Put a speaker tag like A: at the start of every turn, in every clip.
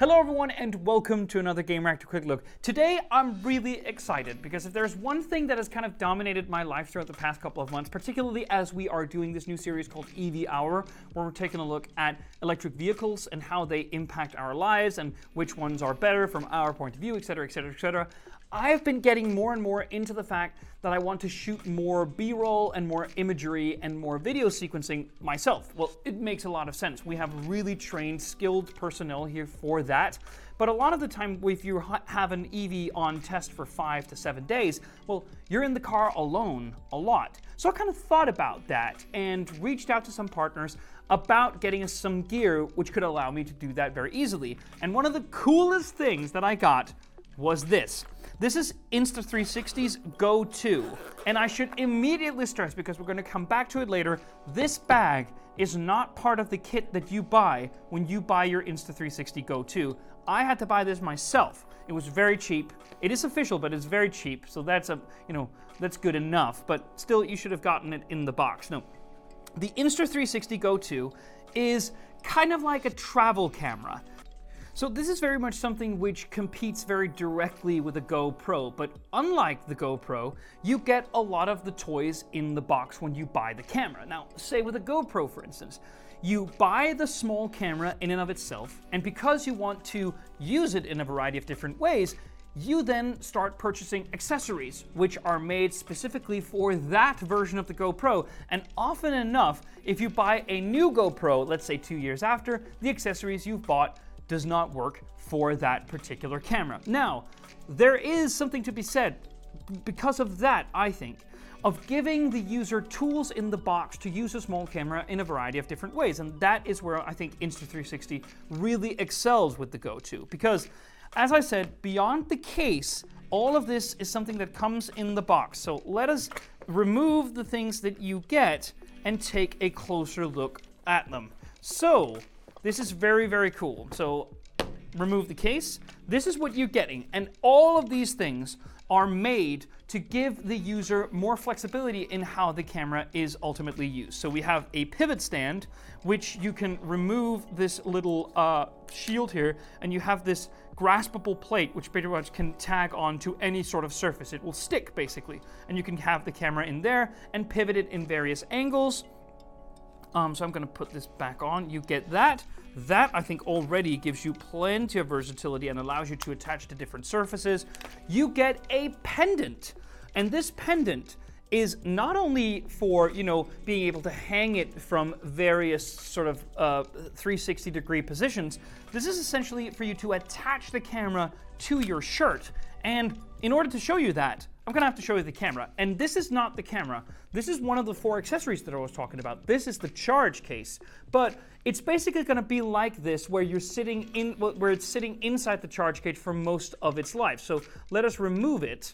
A: Hello, everyone, and welcome to another Gamereactor Quick Look. Today, I'm really excited because if there's one thing that has kind of dominated my life throughout the past couple of months, particularly as we are doing this new series called EV Hour, where we're taking a look at electric vehicles and how they impact our lives and which ones are better from our point of view, etc., etc., etc. I've been getting more and more into the fact that I want to shoot more B roll and more imagery and more video sequencing myself. Well, it makes a lot of sense. We have really trained, skilled personnel here for that. But a lot of the time, if you have an EV on test for five to seven days, well, you're in the car alone a lot. So I kind of thought about that and reached out to some partners about getting us some gear which could allow me to do that very easily. And one of the coolest things that I got was this. This is Insta360's Go 2. And I should immediately stress, because we're going to come back to it later, this bag is not part of the kit that you buy when you buy your Insta360 Go 2. I had to buy this myself. It was very cheap. It is official, but it's very cheap, so that's a you know that's good enough. But still, you should have gotten it in the box. No, the Insta360 Go 2 is kind of like a travel camera. So this is very much something which competes very directly with a GoPro, but unlike the GoPro, you get a lot of the toys in the box when you buy the camera. Now, say with a GoPro for instance, you buy the small camera in and of itself, and because you want to use it in a variety of different ways, you then start purchasing accessories, which are made specifically for that version of the GoPro. And often enough, if you buy a new GoPro, let's say two years after, the accessories you've bought does not work for that particular camera. Now, there is something to be said because of that, I think, of giving the user tools in the box to use a small camera in a variety of different ways. And that is where I think Insta360 really excels with the Go 2. Because, as I said, beyond the case, all of this is something that comes in the box. So let us remove the things that you get and take a closer look at them. So, this is very, very cool. So remove the case. This is what you're getting. And all of these things are made to give the user more flexibility in how the camera is ultimately used. So we have a pivot stand, which you can remove this little uh, shield here, and you have this graspable plate, which pretty much can tag on to any sort of surface. It will stick, basically. And you can have the camera in there and pivot it in various angles. Um, so I'm going to put this back on. You get that. That, I think, already gives you plenty of versatility and allows you to attach to different surfaces. You get a pendant. And this pendant is not only for, you know, being able to hang it from various sort of uh, 360 degree positions, this is essentially for you to attach the camera to your shirt. And in order to show you that, I'm gonna have to show you the camera. And this is not the camera. This is one of the four accessories that I was talking about. This is the charge case. But it's basically gonna be like this where you're sitting in, where it's sitting inside the charge cage for most of its life. So let us remove it.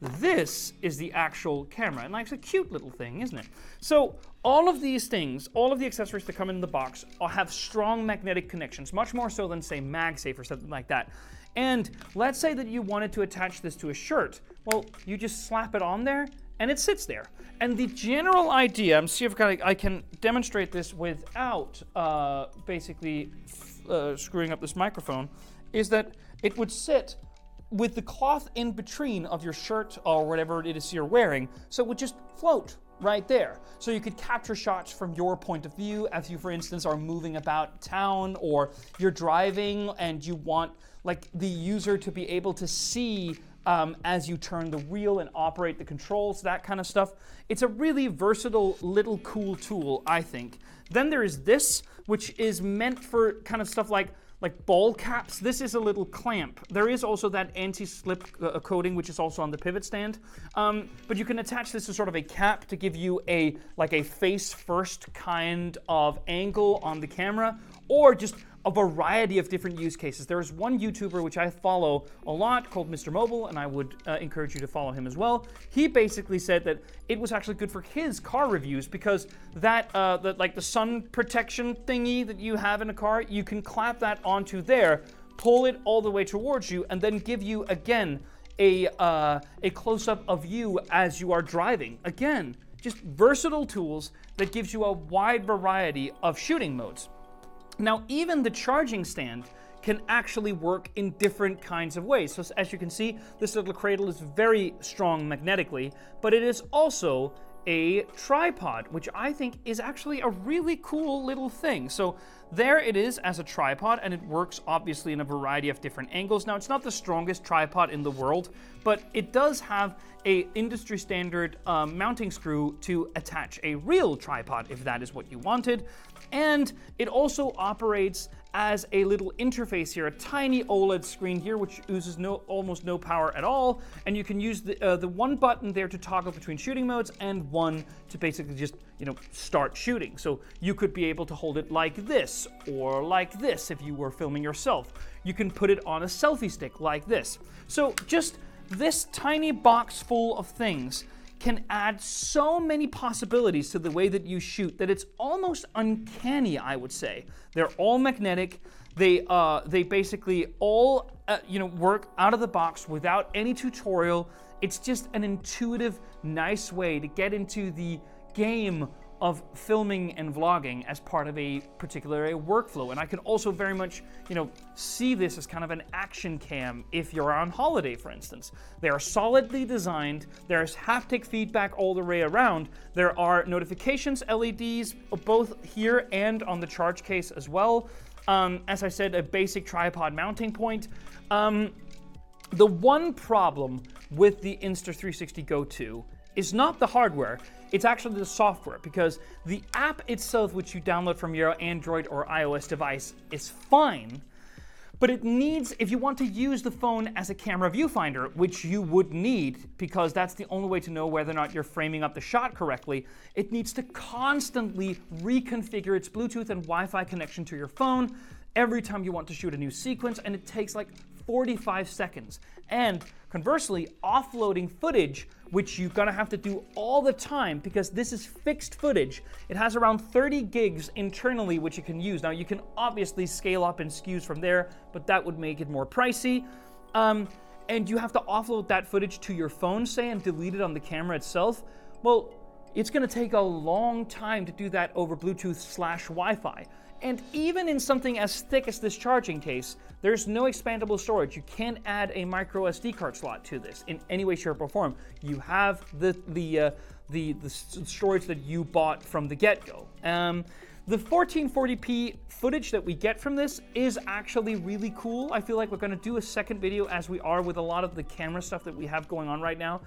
A: This is the actual camera. And it's a cute little thing, isn't it? So all of these things, all of the accessories that come in the box have strong magnetic connections, much more so than say MagSafe or something like that. And let's say that you wanted to attach this to a shirt. Well, you just slap it on there and it sits there. And the general idea, I'm see if I can demonstrate this without uh, basically uh, screwing up this microphone, is that it would sit with the cloth in between of your shirt or whatever it is you're wearing, so it would just float right there. So you could capture shots from your point of view as you, for instance, are moving about town or you're driving and you want like the user to be able to see um, as you turn the wheel and operate the controls, that kind of stuff. It's a really versatile little cool tool, I think. Then there is this, which is meant for kind of stuff like like ball caps. This is a little clamp. There is also that anti-slip uh, coating, which is also on the pivot stand. Um, but you can attach this to sort of a cap to give you a like a face-first kind of angle on the camera, or just a variety of different use cases. There is one YouTuber which I follow a lot called Mr. Mobile, and I would uh, encourage you to follow him as well. He basically said that it was actually good for his car reviews because that, uh, like the sun protection thingy that you have in a car, you can clap that onto there, pull it all the way towards you, and then give you again a uh, a close up of you as you are driving. Again, just versatile tools that gives you a wide variety of shooting modes. Now, even the charging stand can actually work in different kinds of ways. So as you can see, this little cradle is very strong magnetically, but it is also a tripod, which I think is actually a really cool little thing. So there it is as a tripod, and it works obviously in a variety of different angles. Now, it's not the strongest tripod in the world, but it does have a industry standard um, mounting screw to attach a real tripod if that is what you wanted. And it also operates as a little interface here, a tiny OLED screen here, which uses no, almost no power at all. And you can use the, uh, the one button there to toggle between shooting modes and one to basically just, you know, start shooting. So you could be able to hold it like this or like this if you were filming yourself. You can put it on a selfie stick like this. So just this tiny box full of things can add so many possibilities to the way that you shoot that it's almost uncanny, I would say. They're all magnetic. They, uh, they basically all uh, you know, work out of the box without any tutorial. It's just an intuitive, nice way to get into the game of filming and vlogging as part of a particular workflow. And I can also very much, you know, see this as kind of an action cam if you're on holiday, for instance. They are solidly designed. There's haptic feedback all the way around. There are notifications LEDs both here and on the charge case as well. Um, as I said, a basic tripod mounting point. Um, the one problem with the Insta360 Go 2 is not the hardware, it's actually the software because the app itself, which you download from your Android or iOS device, is fine. But it needs, if you want to use the phone as a camera viewfinder, which you would need because that's the only way to know whether or not you're framing up the shot correctly, it needs to constantly reconfigure its Bluetooth and Wi Fi connection to your phone every time you want to shoot a new sequence, and it takes like 45 seconds. And conversely, offloading footage, which you're gonna have to do all the time because this is fixed footage. It has around 30 gigs internally, which you can use. Now, you can obviously scale up in SKUs from there, but that would make it more pricey. Um, and you have to offload that footage to your phone, say, and delete it on the camera itself. Well, it's gonna take a long time to do that over Bluetooth slash Wi Fi. And even in something as thick as this charging case, there's no expandable storage. You can't add a micro SD card slot to this in any way, shape, or form. You have the the uh, the, the storage that you bought from the get-go. Um, the 1440p footage that we get from this is actually really cool. I feel like we're to do a second video as we are with a lot of the camera stuff that we have going on right now.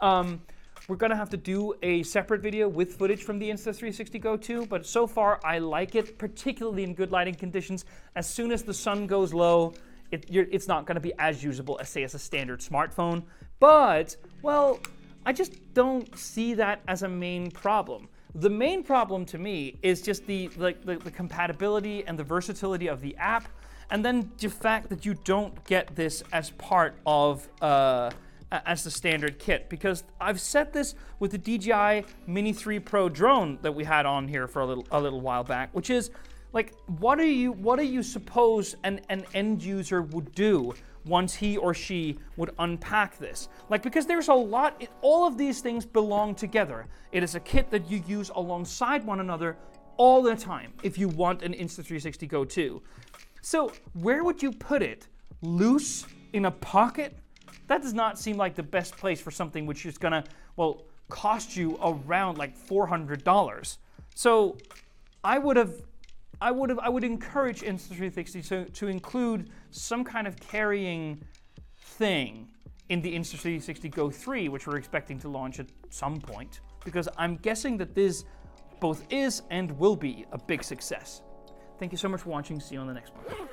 A: Um, we're gonna have to do a separate video with footage from the Insta360 Go 2, but so far I like it, particularly in good lighting conditions. As soon as the sun goes low, it, it's not gonna be as usable as, say, as a standard smartphone. But, well, I just don't see that as a main problem. The main problem to me is just the, like, the, the compatibility and the versatility of the app, and then the fact that you don't get this as part of uh, as the standard kit because I've set this with the DJI Mini 3 Pro drone that we had on here for a little a little while back, which is like what are you what do you suppose an, an end user would do once he or she would unpack this? Like because there's a lot it, all of these things belong together. It is a kit that you use alongside one another all the time if you want an Insta360 Go 2. So, where would you put it? Loose in a pocket? That does not seem like the best place for something which is gonna, well, cost you around like $400. So I would have, I would have, I would encourage Insta360 to, to include some kind of carrying thing in the Insta360 Go 3, which we're expecting to launch at some point, because I'm guessing that this both is and will be a big success. Thank you so much for watching. See you on the next one.